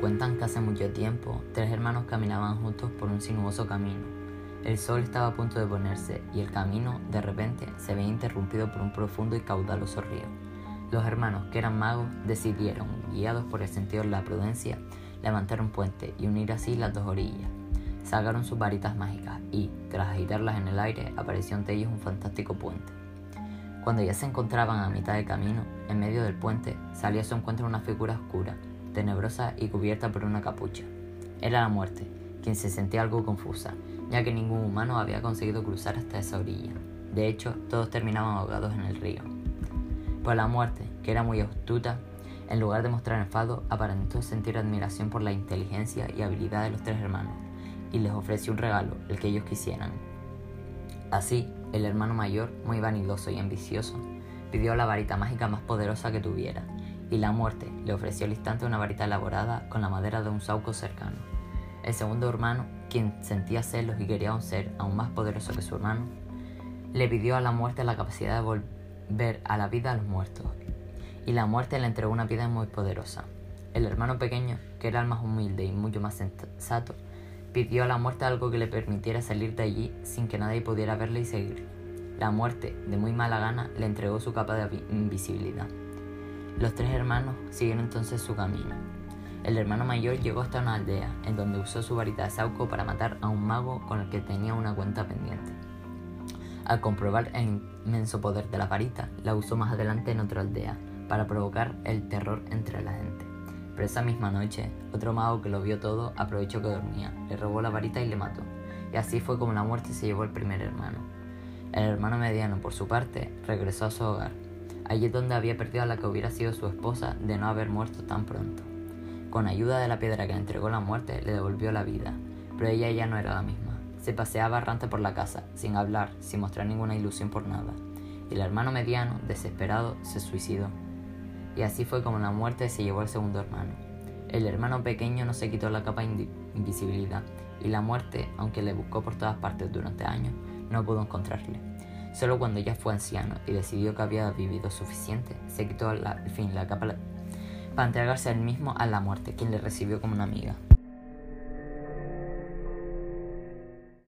cuentan que hace mucho tiempo tres hermanos caminaban juntos por un sinuoso camino. El sol estaba a punto de ponerse y el camino, de repente, se veía interrumpido por un profundo y caudaloso río. Los hermanos, que eran magos, decidieron, guiados por el sentido de la prudencia, levantar un puente y unir así las dos orillas. Sacaron sus varitas mágicas y, tras agitarlas en el aire, apareció ante ellos un fantástico puente. Cuando ya se encontraban a mitad de camino, en medio del puente, salió a su encuentro una figura oscura, tenebrosa y cubierta por una capucha. Era la muerte, quien se sentía algo confusa, ya que ningún humano había conseguido cruzar hasta esa orilla. De hecho, todos terminaban ahogados en el río. Pues la muerte, que era muy astuta, en lugar de mostrar enfado, aparentó sentir admiración por la inteligencia y habilidad de los tres hermanos, y les ofreció un regalo, el que ellos quisieran. Así, el hermano mayor, muy vanidoso y ambicioso, pidió la varita mágica más poderosa que tuviera, y la muerte le ofreció al instante una varita elaborada con la madera de un sauco cercano. El segundo hermano, quien sentía celos y quería un ser aún más poderoso que su hermano, le pidió a la muerte la capacidad de volver a la vida a los muertos, y la muerte le entregó una piedra muy poderosa. El hermano pequeño, que era el más humilde y mucho más sensato, Pidió a la muerte algo que le permitiera salir de allí sin que nadie pudiera verle y seguir. La muerte, de muy mala gana, le entregó su capa de invisibilidad. Los tres hermanos siguieron entonces su camino. El hermano mayor llegó hasta una aldea, en donde usó su varita de sauco para matar a un mago con el que tenía una cuenta pendiente. Al comprobar el inmenso poder de la varita, la usó más adelante en otra aldea, para provocar el terror entre la gente. Pero esa misma noche, otro mago que lo vio todo aprovechó que dormía, le robó la varita y le mató. Y así fue como la muerte se llevó al primer hermano. El hermano mediano, por su parte, regresó a su hogar. Allí es donde había perdido a la que hubiera sido su esposa de no haber muerto tan pronto. Con ayuda de la piedra que le entregó la muerte, le devolvió la vida, pero ella ya no era la misma. Se paseaba errante por la casa, sin hablar, sin mostrar ninguna ilusión por nada. Y el hermano mediano, desesperado, se suicidó y así fue como la muerte se llevó al segundo hermano. El hermano pequeño no se quitó la capa de invisibilidad y la muerte, aunque le buscó por todas partes durante años, no pudo encontrarle. Solo cuando ya fue anciano y decidió que había vivido suficiente, se quitó al fin la capa para entregarse él mismo a la muerte, quien le recibió como una amiga.